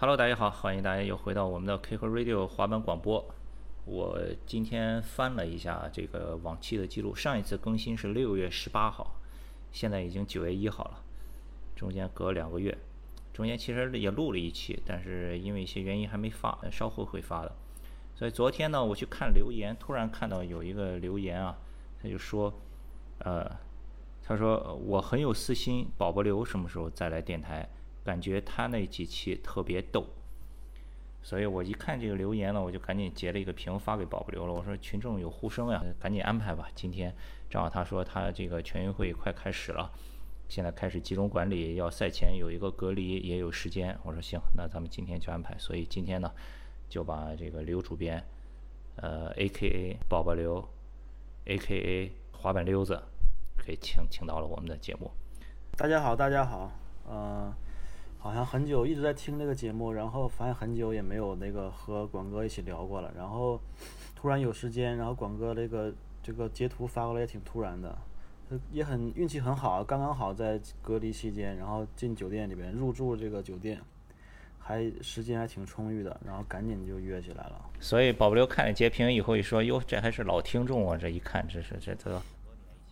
Hello，大家好，欢迎大家又回到我们的 K 和 Radio 滑板广播。我今天翻了一下这个往期的记录，上一次更新是六月十八号，现在已经九月一号了，中间隔两个月。中间其实也录了一期，但是因为一些原因还没发，稍后会发的。所以昨天呢，我去看留言，突然看到有一个留言啊，他就说，呃，他说我很有私心，宝宝刘什么时候再来电台？感觉他那几期特别逗，所以我一看这个留言呢，我就赶紧截了一个屏发给宝宝刘了。我说群众有呼声呀，赶紧安排吧。今天正好他说他这个全运会快开始了，现在开始集中管理，要赛前有一个隔离，也有时间。我说行，那咱们今天就安排。所以今天呢，就把这个刘主编，呃，A.K.A 宝宝刘，A.K.A 滑板溜子，给请请到了我们的节目。大家好，大家好，嗯。好像很久一直在听这个节目，然后发现很久也没有那个和广哥一起聊过了。然后突然有时间，然后广哥这个这个截图发过来也挺突然的，也很运气很好，刚刚好在隔离期间，然后进酒店里边入住这个酒店，还时间还挺充裕的，然后赶紧就约起来了。所以宝宝刘看了截屏以后一说，哟，这还是老听众啊！这一看，这是这这。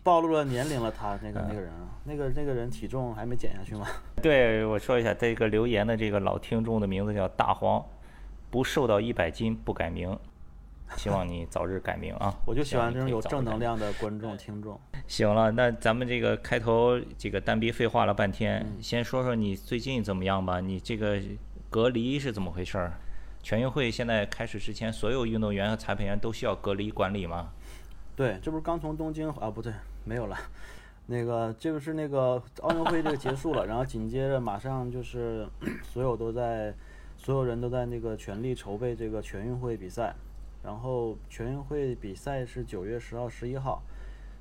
暴露了年龄了，他那个那个人啊，那个那个人体重还没减下去吗？对，我说一下，这个留言的这个老听众的名字叫大黄，不瘦到一百斤不改名，希望你早日改名啊！我就喜欢这种有正能量的观众听众。行了，那咱们这个开头这个单逼废话了半天，先说说你最近怎么样吧？你这个隔离是怎么回事儿？全运会现在开始之前，所有运动员和裁判员都需要隔离管理吗？对，这不是刚从东京啊？不对。没有了，那个这个是那个奥运会这个结束了，然后紧接着马上就是 所有都在，所有人都在那个全力筹备这个全运会比赛，然后全运会比赛是九月十号、十一号，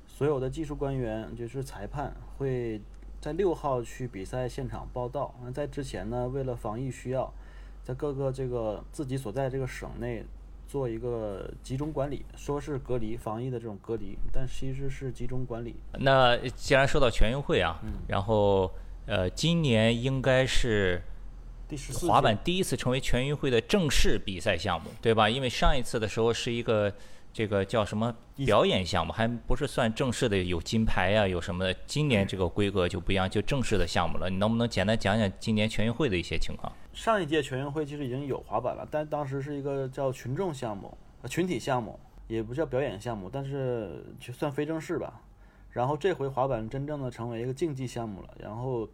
所有的技术官员就是裁判会在六号去比赛现场报道。那在之前呢，为了防疫需要，在各个这个自己所在这个省内。做一个集中管理，说是隔离防疫的这种隔离，但其实是集中管理。那既然说到全运会啊，然后呃，今年应该是第十四滑板第一次成为全运会的正式比赛项目，对吧？因为上一次的时候是一个。这个叫什么表演项目，还不是算正式的有金牌呀，有什么的？今年这个规格就不一样，就正式的项目了。你能不能简单讲讲今年全运会的一些情况？上一届全运会其实已经有滑板了，但当时是一个叫群众项目、群体项目，也不叫表演项目，但是就算非正式吧。然后这回滑板真正的成为一个竞技项目了，然后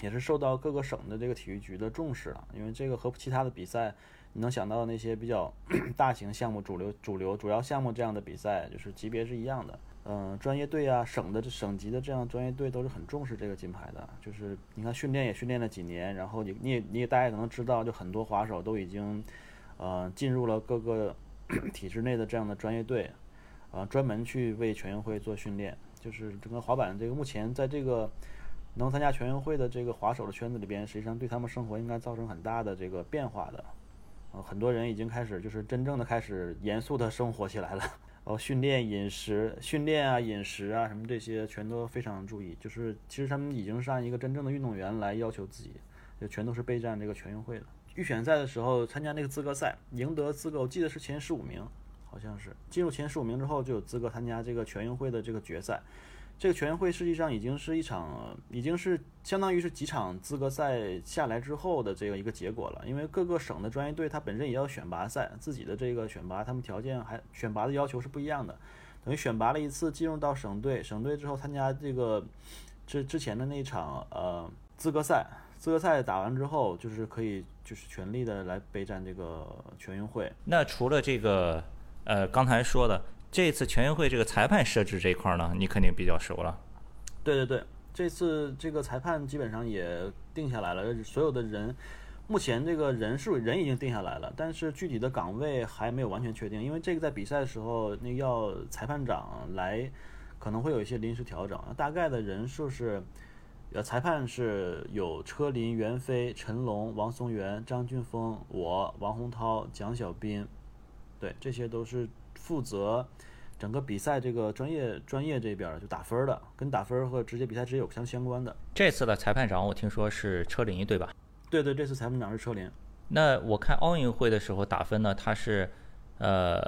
也是受到各个省的这个体育局的重视了，因为这个和其他的比赛。你能想到那些比较 大型项目、主流、主流、主要项目这样的比赛，就是级别是一样的。嗯，专业队啊，省的、省级的这样专业队都是很重视这个金牌的。就是你看训练也训练了几年，然后你、你也、你也大家可能知道，就很多滑手都已经，呃，进入了各个 体制内的这样的专业队，啊，专门去为全运会做训练。就是整个滑板这个目前在这个能参加全运会的这个滑手的圈子里边，实际上对他们生活应该造成很大的这个变化的。呃很多人已经开始，就是真正的开始严肃的生活起来了。哦，训练、饮食、训练啊、饮食啊，什么这些全都非常注意。就是其实他们已经是按一个真正的运动员来要求自己，就全都是备战这个全运会的。预选赛的时候参加那个资格赛，赢得资格，我记得是前十五名，好像是进入前十五名之后就有资格参加这个全运会的这个决赛。这个全运会实际上已经是一场，已经是相当于是几场资格赛下来之后的这个一个结果了。因为各个省的专业队，它本身也要选拔赛，自己的这个选拔，他们条件还选拔的要求是不一样的。等于选拔了一次，进入到省队，省队之后参加这个之之前的那场呃资格赛，资格赛打完之后，就是可以就是全力的来备战这个全运会。那除了这个呃刚才说的。这次全运会这个裁判设置这一块呢，你肯定比较熟了。对对对，这次这个裁判基本上也定下来了，所有的人，目前这个人数人已经定下来了，但是具体的岗位还没有完全确定，因为这个在比赛的时候，那要裁判长来，可能会有一些临时调整。大概的人数是，呃，裁判是有车林、袁飞、陈龙、王松元、张俊峰、我、王洪涛、蒋小斌，对，这些都是。负责整个比赛这个专业专业这边就打分的，跟打分和直接比赛直接有相相关的。这次的裁判长我听说是车林对吧？对对，这次裁判长是车林。那我看奥运会的时候打分呢，他是呃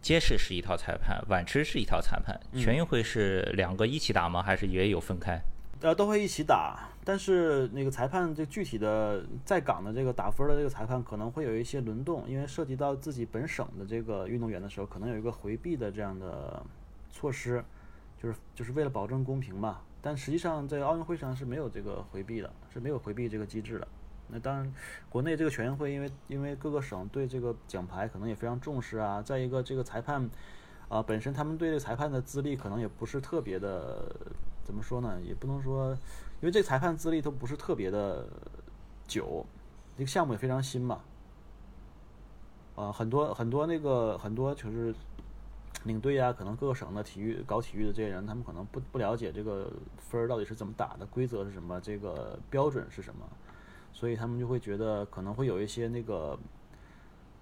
街式是一套裁判，晚池是一套裁判，全运会是两个一起打吗？还是也有分开？呃，都会一起打，但是那个裁判这具体的在岗的这个打分的这个裁判可能会有一些轮动，因为涉及到自己本省的这个运动员的时候，可能有一个回避的这样的措施，就是就是为了保证公平嘛。但实际上在奥运会上是没有这个回避的，是没有回避这个机制的。那当然，国内这个全运会因为因为各个省对这个奖牌可能也非常重视啊，再一个这个裁判啊本身他们对这个裁判的资历可能也不是特别的。怎么说呢？也不能说，因为这裁判资历都不是特别的久，这个项目也非常新嘛。啊，很多很多那个很多就是领队啊，可能各个省的体育搞体育的这些人，他们可能不不了解这个分儿到底是怎么打的，规则是什么，这个标准是什么，所以他们就会觉得可能会有一些那个，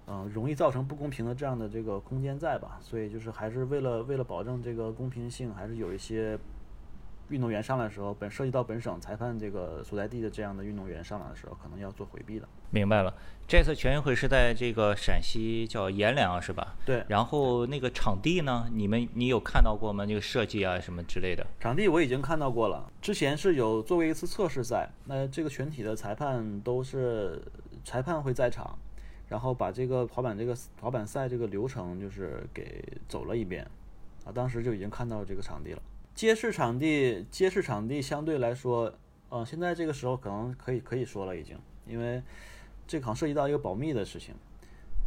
嗯，容易造成不公平的这样的这个空间在吧。所以就是还是为了为了保证这个公平性，还是有一些。运动员上来的时候，本涉及到本省裁判这个所在地的这样的运动员上来的时候，可能要做回避的。明白了，这次全运会是在这个陕西叫阎良是吧？对。然后那个场地呢？你们你有看到过吗？那个设计啊什么之类的？场地我已经看到过了，之前是有做过一次测试赛，那这个全体的裁判都是裁判会在场，然后把这个滑板这个滑板赛这个流程就是给走了一遍，啊，当时就已经看到这个场地了。街市场地，街市场地相对来说，呃，现在这个时候可能可以可以说了已经，因为这可能涉及到一个保密的事情。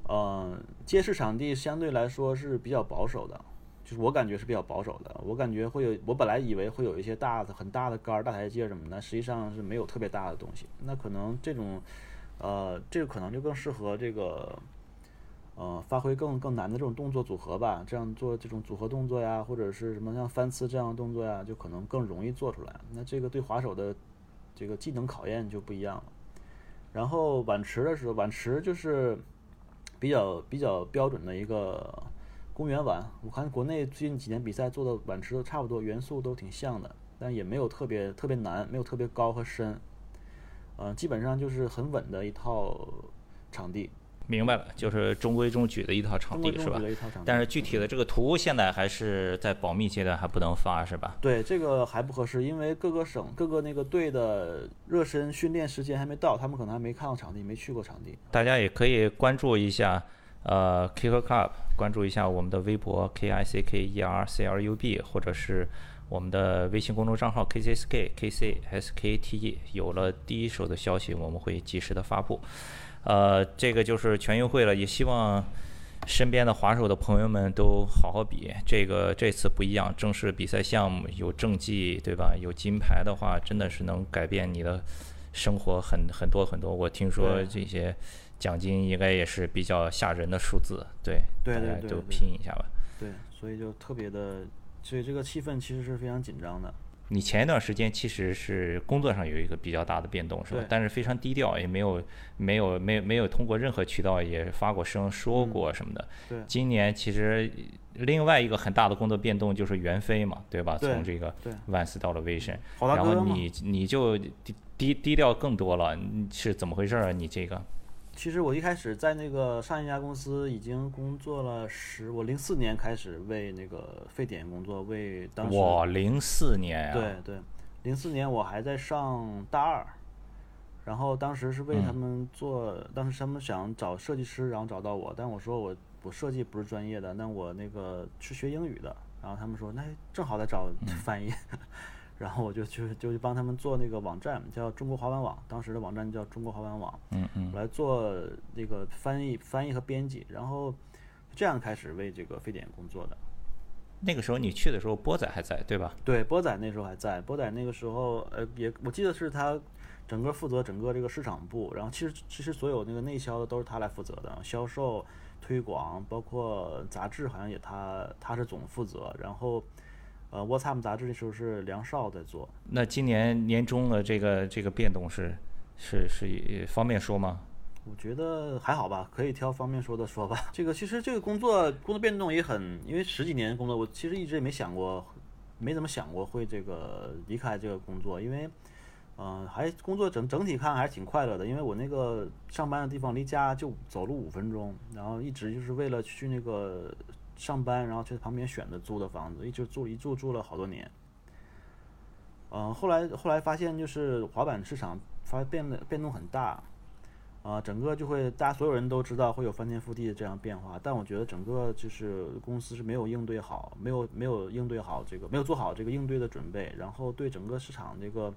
嗯，街市场地相对来说是比较保守的，就是我感觉是比较保守的。我感觉会有，我本来以为会有一些大的、很大的杆儿、大台阶什么的，实际上是没有特别大的东西。那可能这种，呃，这个可能就更适合这个。呃，发挥更更难的这种动作组合吧，这样做这种组合动作呀，或者是什么像翻刺这样的动作呀，就可能更容易做出来。那这个对滑手的这个技能考验就不一样了。然后碗池的时候，碗池就是比较比较标准的一个公园碗。我看国内最近几年比赛做的碗池都差不多，元素都挺像的，但也没有特别特别难，没有特别高和深。嗯，基本上就是很稳的一套场地。明白了，就是中规中矩的一套场地是吧？但是具体的这个图现在还是在保密阶段，还不能发是吧？对，这个还不合适，因为各个省各个那个队的热身训练时间还没到，他们可能还没看到场地，没去过场地。大家也可以关注一下，呃，Kick Club，关注一下我们的微博 K I C K E R C L U B，或者是我们的微信公众账号 K C S K K C S K T E，有了第一手的消息，我们会及时的发布。呃，这个就是全运会了，也希望身边的滑手的朋友们都好好比。这个这次不一样，正式比赛项目有政绩，对吧？有金牌的话，真的是能改变你的生活很很多很多。我听说这些奖金应该也是比较吓人的数字，对，大家都拼一下吧。对，所以就特别的，所以这个气氛其实是非常紧张的。你前一段时间其实是工作上有一个比较大的变动，是吧？但是非常低调，也没有没有没有没有通过任何渠道也发过声说过什么的。对。今年其实另外一个很大的工作变动就是袁飞嘛，对吧？从这个万斯到了威神，然后你你就低低低调更多了，是怎么回事啊？你这个？其实我一开始在那个上一家公司已经工作了十，我零四年开始为那个沸点工作，为当时我零四年啊，对对，零四年我还在上大二，然后当时是为他们做，当时他们想找设计师，然后找到我，但我说我我设计不是专业的，那我那个是学英语的，然后他们说那正好在找翻译。然后我就去就去帮他们做那个网站，叫中国滑板网，当时的网站叫中国滑板网，嗯嗯，来做那个翻译、翻译和编辑，然后这样开始为这个非典工作的。那个时候你去的时候，波仔还在，对吧？对，波仔那时候还在。波仔那个时候，呃，也我记得是他整个负责整个这个市场部，然后其实其实所有那个内销的都是他来负责的，销售、推广，包括杂志好像也他他是总负责，然后。呃，What's Up 杂志那时候是梁少在做。那今年年终的这个这个变动是是是方便说吗？我觉得还好吧，可以挑方便说的说吧。这个其实这个工作工作变动也很，因为十几年工作，我其实一直也没想过，没怎么想过会这个离开这个工作，因为嗯，还工作整整体看还是挺快乐的，因为我那个上班的地方离家就走路五分钟，然后一直就是为了去那个上班，然后去旁边选的租的房子，一直住一住住了好多年。嗯，后来后来发现就是滑板市场发变得变动很大，啊，整个就会大家所有人都知道会有翻天覆地的这样变化，但我觉得整个就是公司是没有应对好，没有没有应对好这个没有做好这个应对的准备，然后对整个市场这个。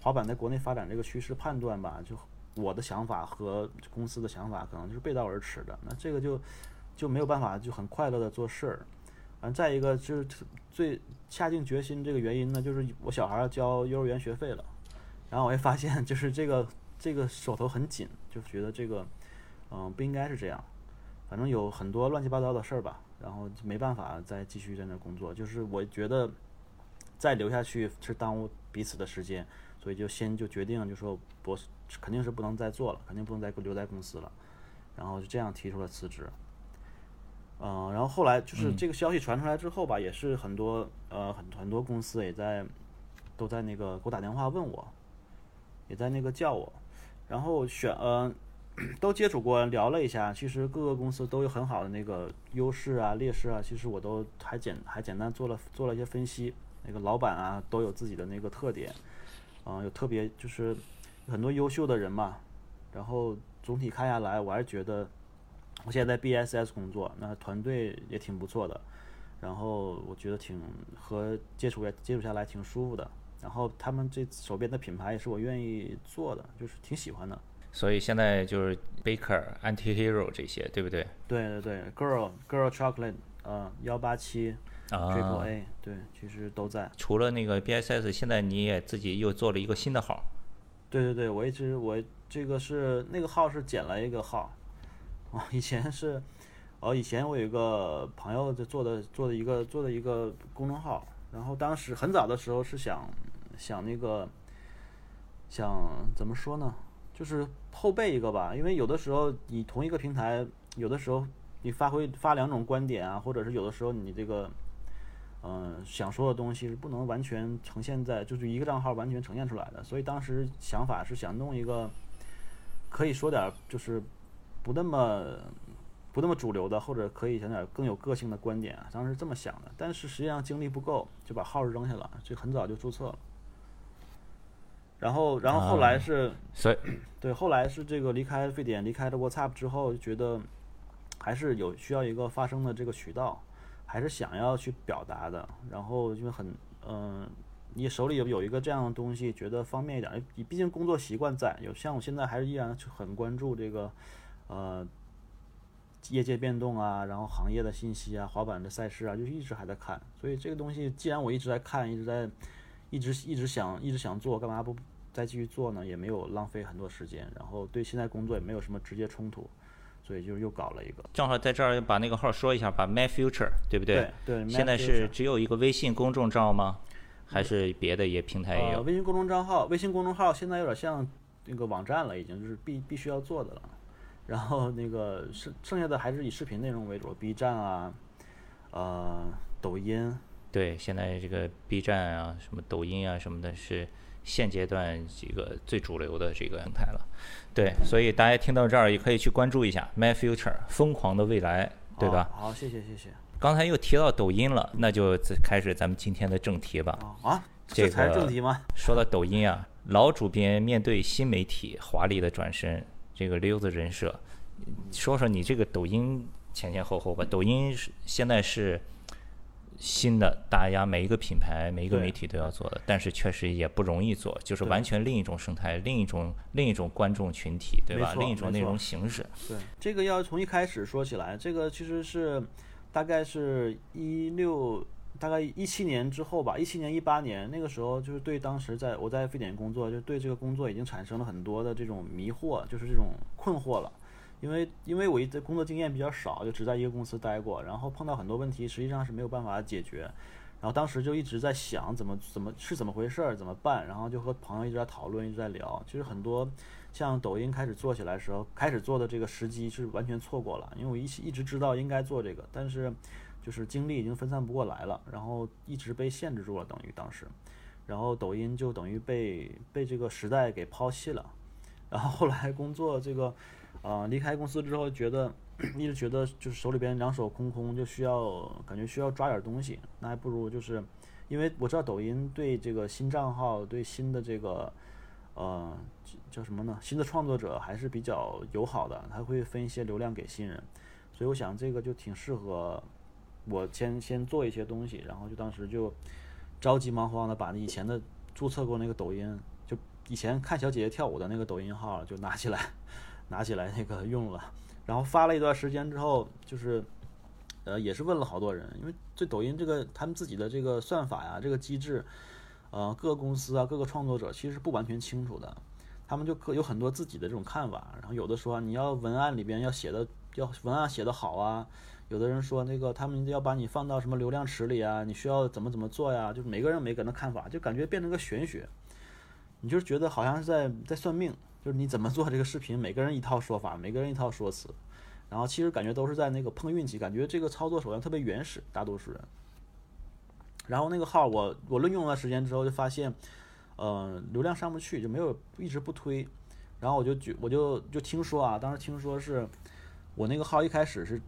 滑板在国内发展这个趋势判断吧，就我的想法和公司的想法可能就是背道而驰的。那这个就就没有办法就很快乐的做事儿。完再一个就是最下定决心这个原因呢，就是我小孩要交幼儿园学费了，然后我也发现就是这个这个手头很紧，就觉得这个嗯不应该是这样。反正有很多乱七八糟的事儿吧，然后没办法再继续在那工作。就是我觉得再留下去是耽误彼此的时间。所以就先就决定，就说我肯定是不能再做了，肯定不能再留在公司了，然后就这样提出了辞职。嗯，然后后来就是这个消息传出来之后吧，也是很多呃很很多公司也在都在那个给我打电话问我，也在那个叫我，然后选呃都接触过聊了一下，其实各个公司都有很好的那个优势啊劣势啊，其实我都还简还简单做了做了一些分析，那个老板啊都有自己的那个特点。嗯，有特别就是很多优秀的人嘛，然后总体看下来，我还是觉得我现在在 BSS 工作，那团队也挺不错的，然后我觉得挺和接触也接触下来挺舒服的，然后他们这手边的品牌也是我愿意做的，就是挺喜欢的。所以现在就是 Baker、Antihero 这些，对不对？对对对，Girl、Girl Chocolate，呃，幺八七。Triple A，对，其实都在。除了那个 BSS，现在你也自己又做了一个新的号。对对对，我一直我这个是那个号是捡了一个号，啊，以前是，哦，以前我有一个朋友就做的做的一个做的一个公众号，然后当时很早的时候是想想那个想怎么说呢，就是后备一个吧，因为有的时候你同一个平台，有的时候你发挥发两种观点啊，或者是有的时候你这个。嗯，想说的东西是不能完全呈现在，就是一个账号完全呈现出来的。所以当时想法是想弄一个，可以说点就是不那么不那么主流的，或者可以想点更有个性的观点啊。当时这么想的，但是实际上精力不够，就把号扔下了，就很早就注册了。然后，然后后来是，所以 对，后来是这个离开沸点，离开了 WhatsApp 之后，觉得还是有需要一个发声的这个渠道。还是想要去表达的，然后因为很，嗯，你手里有有一个这样的东西，觉得方便一点。你毕竟工作习惯在，有像我现在还是依然很关注这个，呃，业界变动啊，然后行业的信息啊，滑板的赛事啊，就一直还在看。所以这个东西，既然我一直在看，一直在，一直一直想，一直想做，干嘛不再继续做呢？也没有浪费很多时间，然后对现在工作也没有什么直接冲突。所以就又搞了一个，正好在这儿把那个号说一下，把 My Future，对不对？对。现在是只有一个微信公众账号吗？还是别的也平台也有？微信公众账号，微信公众号现在有点像那个网站了，已经就是必必须要做的了。然后那个剩剩下的还是以视频内容为主，B 站啊，呃，抖音。对，现在这个 B 站啊，什么抖音啊什么的，是。现阶段几个最主流的这个平台了，对，所以大家听到这儿也可以去关注一下 My Future 疯狂的未来，对吧？好，谢谢谢谢。刚才又提到抖音了，那就开始咱们今天的正题吧。啊，这才是正题吗？说到抖音啊，老主编面对新媒体华丽的转身，这个溜子人设，说说你这个抖音前前后后吧。抖音是现在是。新的大家每一个品牌每一个媒体都要做的，但是确实也不容易做，就是完全另一种生态，另一种另一种观众群体，对吧？另一种内容形式。对，这个要从一开始说起来，这个其实是大概是一六，大概一七年之后吧，一七年一八年那个时候，就是对当时在我在非典工作，就对这个工作已经产生了很多的这种迷惑，就是这种困惑了。因为因为我一工作经验比较少，就只在一个公司待过，然后碰到很多问题，实际上是没有办法解决。然后当时就一直在想怎么怎么是怎么回事儿，怎么办。然后就和朋友一直在讨论，一直在聊。其实很多像抖音开始做起来的时候，开始做的这个时机是完全错过了。因为我一一直知道应该做这个，但是就是精力已经分散不过来了，然后一直被限制住了，等于当时。然后抖音就等于被被这个时代给抛弃了。然后后来工作这个，呃，离开公司之后，觉得一直觉得就是手里边两手空空，就需要感觉需要抓点东西，那还不如就是，因为我知道抖音对这个新账号、对新的这个，呃，叫什么呢？新的创作者还是比较友好的，他会分一些流量给新人，所以我想这个就挺适合我先先做一些东西，然后就当时就着急忙慌的把那以前的注册过那个抖音，就以前看小姐姐跳舞的那个抖音号就拿起来，拿起来那个用了，然后发了一段时间之后，就是呃也是问了好多人，因为这抖音这个他们自己的这个算法呀，这个机制，呃各个公司啊各个创作者其实不完全清楚的，他们就各有很多自己的这种看法，然后有的说你要文案里边要写的要文案写得好啊。有的人说那个他们要把你放到什么流量池里啊，你需要怎么怎么做呀？就每个人每个人的看法，就感觉变成个玄学。你就是觉得好像是在在算命，就是你怎么做这个视频，每个人一套说法，每个人一套说辞，然后其实感觉都是在那个碰运气，感觉这个操作手段特别原始，大多数人。然后那个号我我论用了时间之后就发现，呃，流量上不去，就没有一直不推。然后我就觉我就就听说啊，当时听说是我那个号一开始是。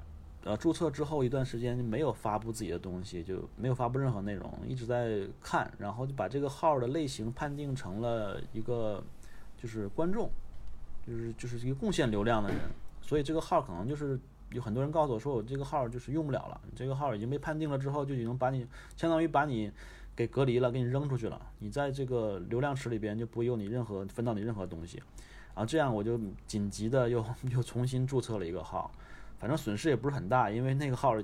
呃，注册之后一段时间就没有发布自己的东西，就没有发布任何内容，一直在看，然后就把这个号的类型判定成了一个就是观众，就是就是一个贡献流量的人，所以这个号可能就是有很多人告诉我说我这个号就是用不了了，你这个号已经被判定了之后就已经把你相当于把你给隔离了，给你扔出去了，你在这个流量池里边就不会有你任何分到你任何东西，啊，这样我就紧急的又 又重新注册了一个号。反正损失也不是很大，因为那个号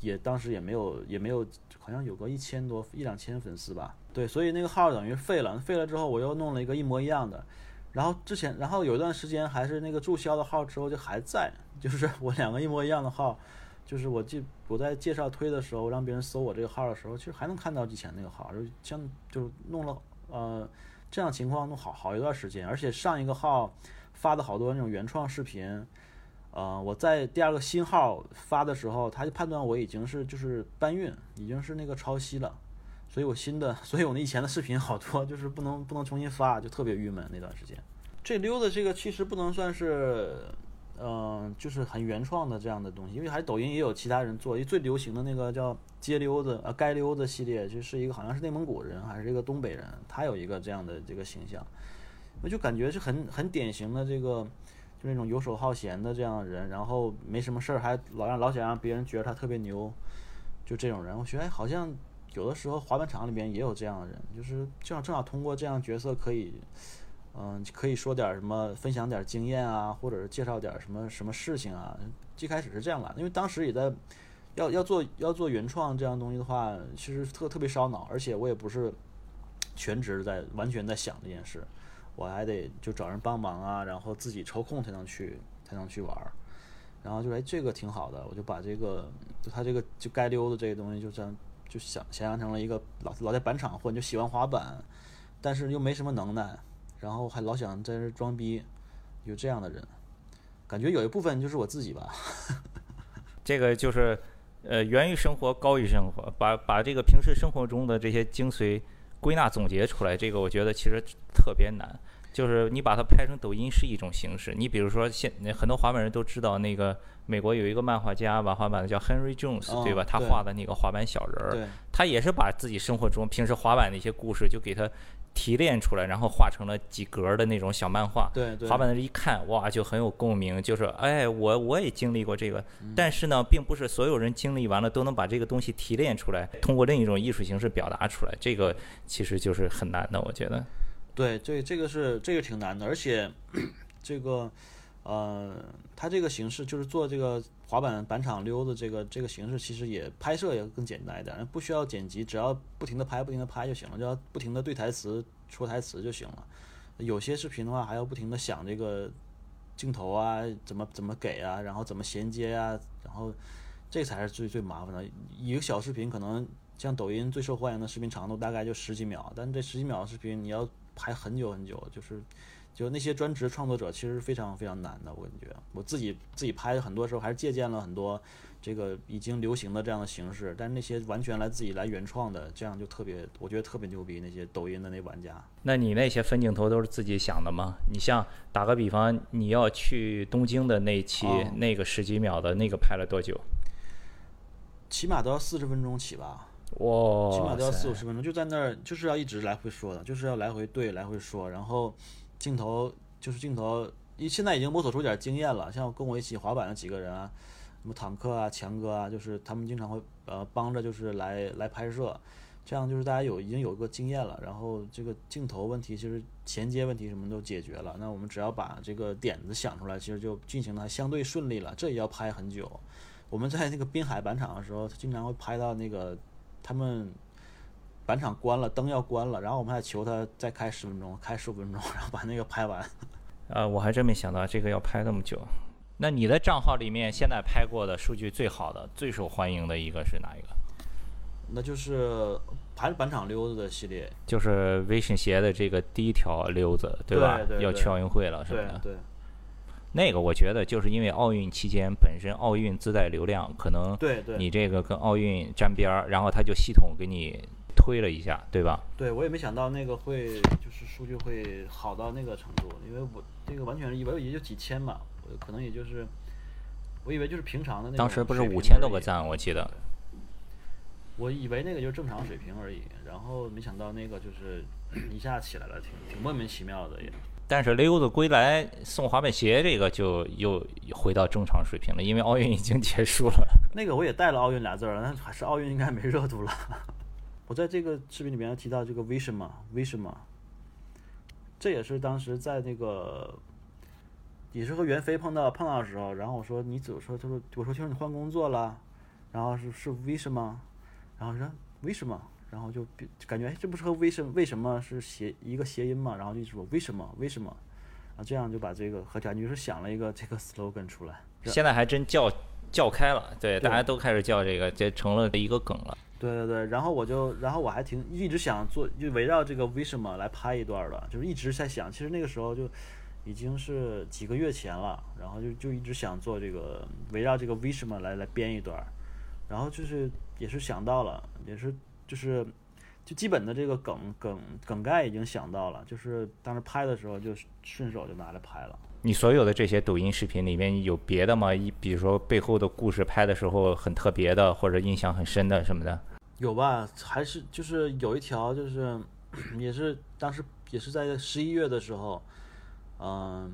也当时也没有也没有，好像有个一千多一两千粉丝吧。对，所以那个号等于废了。废了之后，我又弄了一个一模一样的。然后之前，然后有一段时间还是那个注销的号之后就还在，就是我两个一模一样的号，就是我记我在介绍推的时候让别人搜我这个号的时候，其实还能看到以前那个号，就像就弄了呃这样情况弄好好一段时间，而且上一个号发的好多那种原创视频。呃，我在第二个新号发的时候，他就判断我已经是就是搬运，已经是那个抄袭了，所以我新的，所以我那以前的视频好多就是不能不能重新发，就特别郁闷那段时间。这溜的这个其实不能算是，嗯，就是很原创的这样的东西，因为还抖音也有其他人做，因为最流行的那个叫街溜子呃街溜子系列，就是一个好像是内蒙古人还是一个东北人，他有一个这样的这个形象，我就感觉是很很典型的这个。就那种游手好闲的这样的人，然后没什么事儿，还老让老想让别人觉得他特别牛，就这种人，我觉得好像有的时候滑板场里边也有这样的人，就是正好正好通过这样角色可以，嗯，可以说点什么，分享点经验啊，或者是介绍点什么什么事情啊。一开始是这样的，因为当时也在要要做要做原创这样东西的话，其实特特别烧脑，而且我也不是全职在完全在想这件事。我还得就找人帮忙啊，然后自己抽空才能去才能去玩儿，然后就哎这个挺好的，我就把这个就他这个就该溜的这个东西就这样就想想象成了一个老老在板场混就喜欢滑板，但是又没什么能耐，然后还老想在这装逼，有这样的人，感觉有一部分就是我自己吧。这个就是呃源于生活高于生活，把把这个平时生活中的这些精髓归纳总结出来，这个我觉得其实特别难。就是你把它拍成抖音是一种形式，你比如说现很多滑板人都知道那个美国有一个漫画家玩滑板的叫 Henry Jones，对吧？他画的那个滑板小人儿，他也是把自己生活中平时滑板的一些故事就给他提炼出来，然后画成了几格的那种小漫画。对，滑板的人一看哇就很有共鸣，就是哎我我也经历过这个，但是呢，并不是所有人经历完了都能把这个东西提炼出来，通过另一种艺术形式表达出来，这个其实就是很难的，我觉得。对，这这个是这个挺难的，而且 这个呃，它这个形式就是做这个滑板板场溜的这个这个形式，其实也拍摄也更简单一点，不需要剪辑，只要不停的拍，不停的拍就行了，只要不停的对台词、说台词就行了。有些视频的话，还要不停的想这个镜头啊，怎么怎么给啊，然后怎么衔接啊，然后这才是最最麻烦的。一个小视频可能像抖音最受欢迎的视频长度大概就十几秒，但这十几秒的视频你要。拍很久很久，就是就那些专职创作者其实非常非常难的，我感觉我自己自己拍很多时候还是借鉴了很多这个已经流行的这样的形式，但是那些完全来自己来原创的，这样就特别我觉得特别牛逼。那些抖音的那玩家，那你那些分镜头都是自己想的吗？你像打个比方，你要去东京的那期那个十几秒的那个拍了多久？起码都要四十分钟起吧。哇，起码都要四五十分钟，就在那儿，就是要一直来回说的，就是要来回对，来回说。然后镜头就是镜头，一现在已经摸索出点经验了。像跟我一起滑板的几个人啊，什么坦克啊、强哥啊，就是他们经常会呃帮着，就是来来拍摄。这样就是大家有已经有个经验了。然后这个镜头问题，其实衔接问题什么都解决了。那我们只要把这个点子想出来，其实就进行的相对顺利了。这也要拍很久。我们在那个滨海板场的时候，经常会拍到那个。他们板场关了，灯要关了，然后我们还求他再开十分钟，开十五分钟，然后把那个拍完。呃，我还真没想到这个要拍那么久。那你的账号里面现在拍过的数据最好的、最受欢迎的一个是哪一个？那就是还是板场溜子的系列，就是微信鞋的这个第一条溜子，对吧？对要去奥运会了，是吧？对。那个我觉得就是因为奥运期间本身奥运自带流量，可能对对，你这个跟奥运沾边儿，然后他就系统给你推了一下，对吧？对，我也没想到那个会就是数据会好到那个程度，因为我这个完全以为也就几千嘛，可能也就是我以为就是平常的那当时不是五千多个赞，我记得。我以为那个就是正常水平而已，然后没想到那个就是 一下起来了，挺挺莫名其妙的也。但是雷欧的归来送滑板鞋，这个就又回到正常水平了，因为奥运已经结束了。那个我也带了“奥运”俩字儿了，但还是奥运应该没热度了。我在这个视频里面提到这个 vision 嘛，vision 嘛，这也是当时在那个也是和袁飞碰到碰到的时候，然后我说你怎么说？他说我说听说你换工作了，然后是是 vision 吗？然后说为什么？然后就感觉这不是和为什么为什么是谐一个谐音嘛？然后就说为什么为什么？啊，这样就把这个和感觉是想了一个这个 slogan 出来。现在还真叫叫开了，对，大家都开始叫这个，这成了一个梗了。对对对，然后我就，然后我还挺一直想做，就围绕这个为什么来拍一段的，就是一直在想。其实那个时候就已经是几个月前了，然后就就一直想做这个围绕这个为什么来来编一段，然后就是也是想到了，也是。就是，就基本的这个梗梗梗概已经想到了，就是当时拍的时候就顺手就拿来拍了。你所有的这些抖音视频里面有别的吗？一比如说背后的故事拍的时候很特别的，或者印象很深的什么的？有吧？还是就是有一条，就是 也是当时也是在十一月的时候，嗯，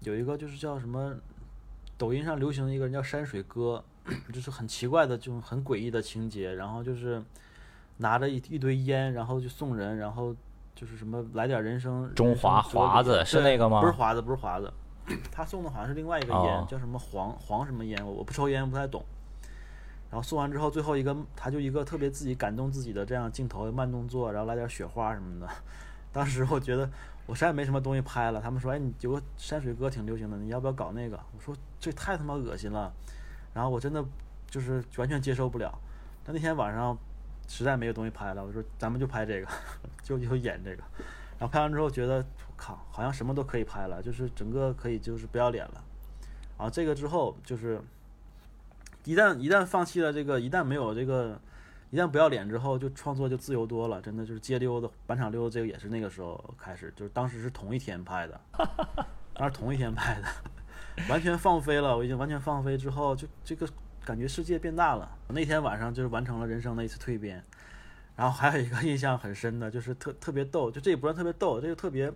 有一个就是叫什么，抖音上流行一个人叫山水哥，就是很奇怪的这种很诡异的情节，然后就是。拿着一一堆烟，然后就送人，然后就是什么来点人生。中华华子是那个吗？不是华子，不是华子，他送的好像是另外一个烟，叫什么黄黄什么烟，我我不抽烟，不太懂。然后送完之后，最后一个他就一个特别自己感动自己的这样镜头，慢动作，然后来点雪花什么的。当时我觉得我实在没什么东西拍了，他们说哎，你有个山水歌挺流行的，你要不要搞那个？我说这太他妈恶心了，然后我真的就是完全接受不了。但那天晚上。实在没有东西拍了，我说咱们就拍这个，就就演这个。然后拍完之后觉得，靠，好像什么都可以拍了，就是整个可以就是不要脸了。然后这个之后就是，一旦一旦放弃了这个，一旦没有这个，一旦不要脸之后，就创作就自由多了。真的就是街溜子、板场溜子，这个也是那个时候开始，就是当时是同一天拍的，当时同一天拍的，完全放飞了。我已经完全放飞之后，就这个。感觉世界变大了。那天晚上就是完成了人生的一次蜕变，然后还有一个印象很深的，就是特特别逗，就这也不算特别逗，这个特别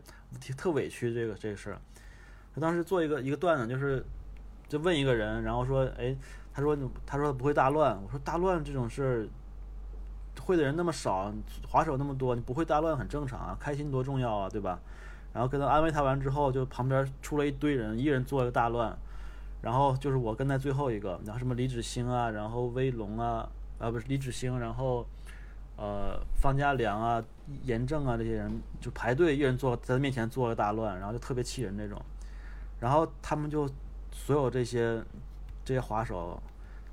特委屈这个这个事儿。他当时做一个一个段子，就是就问一个人，然后说，哎，他说他说他不会大乱，我说大乱这种事儿会的人那么少，滑手那么多，你不会大乱很正常啊，开心多重要啊，对吧？然后跟他安慰他完之后，就旁边出了一堆人，一人做一个大乱。然后就是我跟在最后一个，然后什么李芷星啊，然后威龙啊，啊不是李芷星，然后呃方家良啊、严正啊这些人就排队，一人坐在他面前做了大乱，然后就特别气人那种。然后他们就所有这些这些滑手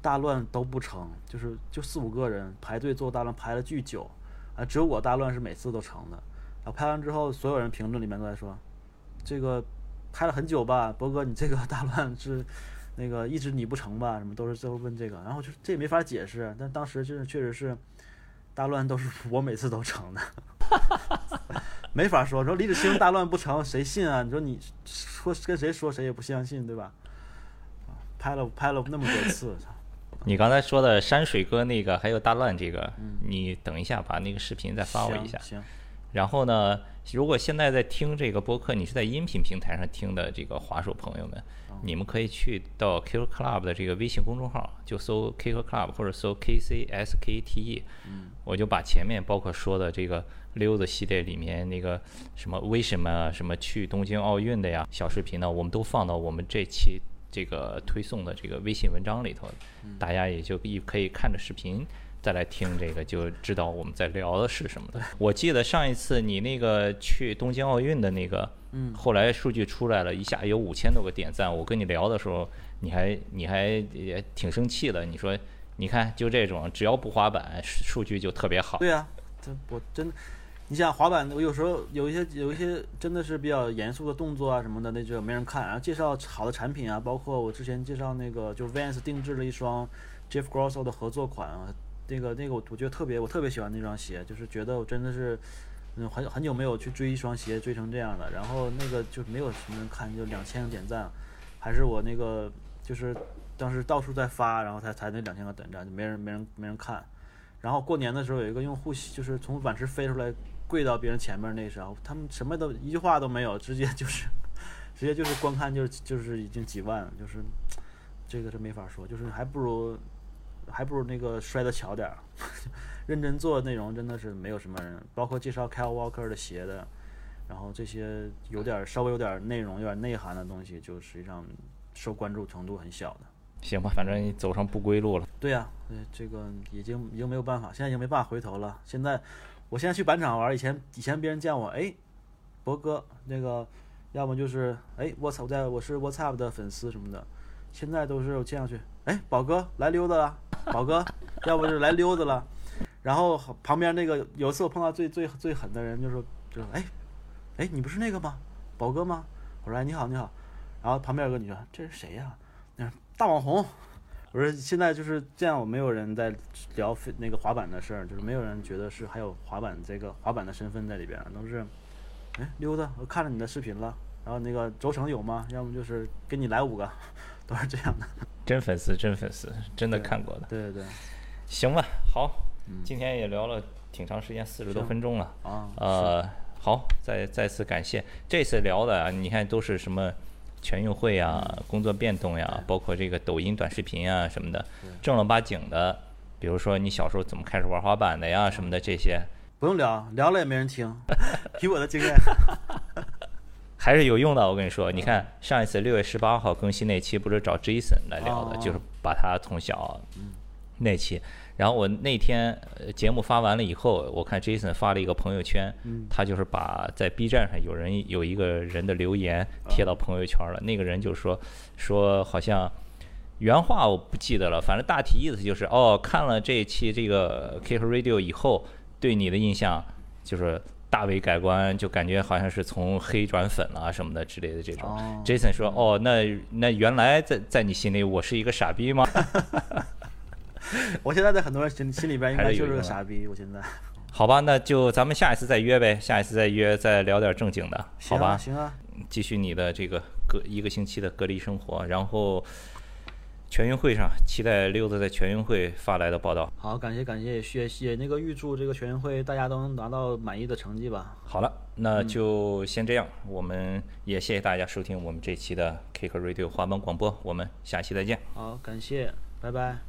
大乱都不成，就是就四五个人排队做大乱排了巨久，啊只有我大乱是每次都成的。然后拍完之后，所有人评论里面都在说。这个拍了很久吧，博哥你这个大乱是那个一直你不成吧？什么都是最后问这个，然后就这也没法解释，但当时就是确实是大乱都是我每次都成的。没法说，说李子清大乱不成，谁信啊？你说你说跟谁说，谁也不相信，对吧？拍了拍了那么多次，你刚才说的山水哥那个，还有大乱这个，你等一下把那个视频再发我一下。行。然后呢，如果现在在听这个播客，你是在音频平台上听的这个滑手朋友们，你们可以去到 Kicker Club 的这个微信公众号，就搜 Kicker Club 或者搜 K C S K T E，我就把前面包括说的这个溜子系列里面那个什么为什么什么去东京奥运的呀小视频呢，我们都放到我们这期这个推送的这个微信文章里头，大家也就一可以看着视频。再来听这个，就知道我们在聊的是什么的。我记得上一次你那个去东京奥运的那个，嗯，后来数据出来了一下有五千多个点赞。我跟你聊的时候，你还你还也挺生气的。你说，你看就这种，只要不滑板，数据就特别好。对啊，这我真，你想滑板，我有时候有一些有一些真的是比较严肃的动作啊什么的，那就没人看。然后介绍好的产品啊，包括我之前介绍那个，就 Vans 定制了一双 Jeff Grosso 的合作款啊。那个那个我我觉得特别我特别喜欢那双鞋，就是觉得我真的是，嗯很很久没有去追一双鞋追成这样的，然后那个就没有什么人看，就两千个点赞，还是我那个就是当时到处在发，然后才才那两千个点赞，就没人没人没人看。然后过年的时候有一个用户就是从碗池飞出来跪到别人前面那时候，他们什么都一句话都没有，直接就是 直接就是观看就就是已经几万，就是这个是没法说，就是还不如。还不如那个摔的巧点儿，认真做内容真的是没有什么人，包括介绍 Kyle Walker 的鞋的，然后这些有点稍微有点内容、有点内涵的东西，就实际上受关注程度很小的。行吧，反正你走上不归路了。对呀，这个已经已经没有办法，现在已经没办法回头了。现在，我现在去板场玩，以前以前别人见我，哎，博哥那个，要么就是哎，我操，在我是 What's Up 的粉丝什么的，现在都是我见上去，哎，宝哥来溜达了。宝哥，要不就来溜达了，然后旁边那个有一次我碰到最最最狠的人，就说就说哎，哎你不是那个吗？宝哥吗？我说哎你好你好，然后旁边有个女的，这是谁呀？大网红。我说现在就是这样，我没有人在聊那个滑板的事儿，就是没有人觉得是还有滑板这个滑板的身份在里边，都是哎溜达，我看了你的视频了，然后那个轴承有吗？要么就是给你来五个，都是这样的。真粉丝，真粉丝，真的看过的。对对对，行吧，好，今天也聊了挺长时间，四十多分钟了。啊，呃，好，再再次感谢。这次聊的，你看都是什么全运会啊，工作变动呀，包括这个抖音短视频啊什么的，正儿八经的，比如说你小时候怎么开始玩滑板的呀什么的这些，不用聊，聊了也没人听，以我的经验。还是有用的，我跟你说，你看上一次六月十八号更新那期，不是找 Jason 来聊的，就是把他从小那期。然后我那天节目发完了以后，我看 Jason 发了一个朋友圈，他就是把在 B 站上有人有一个人的留言贴到朋友圈了。那个人就说说好像原话我不记得了，反正大体意思就是哦，看了这一期这个 Kick Radio 以后，对你的印象就是。大为改观，就感觉好像是从黑转粉了什么的之类的这种。Jason 说：“哦，那那原来在在你心里我是一个傻逼吗？” 我现在在很多人心心里边应该就是个傻逼。我现在。好吧，那就咱们下一次再约呗，下一次再约再聊点正经的，好吧？行啊。继续你的这个隔一个星期的隔离生活，然后。全运会上，期待六子在全运会发来的报道。好，感谢感谢，谢谢那个预祝这个全运会大家都能拿到满意的成绩吧。好了，那就先这样，我们也谢谢大家收听我们这期的 Kick Radio 滑板广播，我们下期再见。好，感谢，拜拜。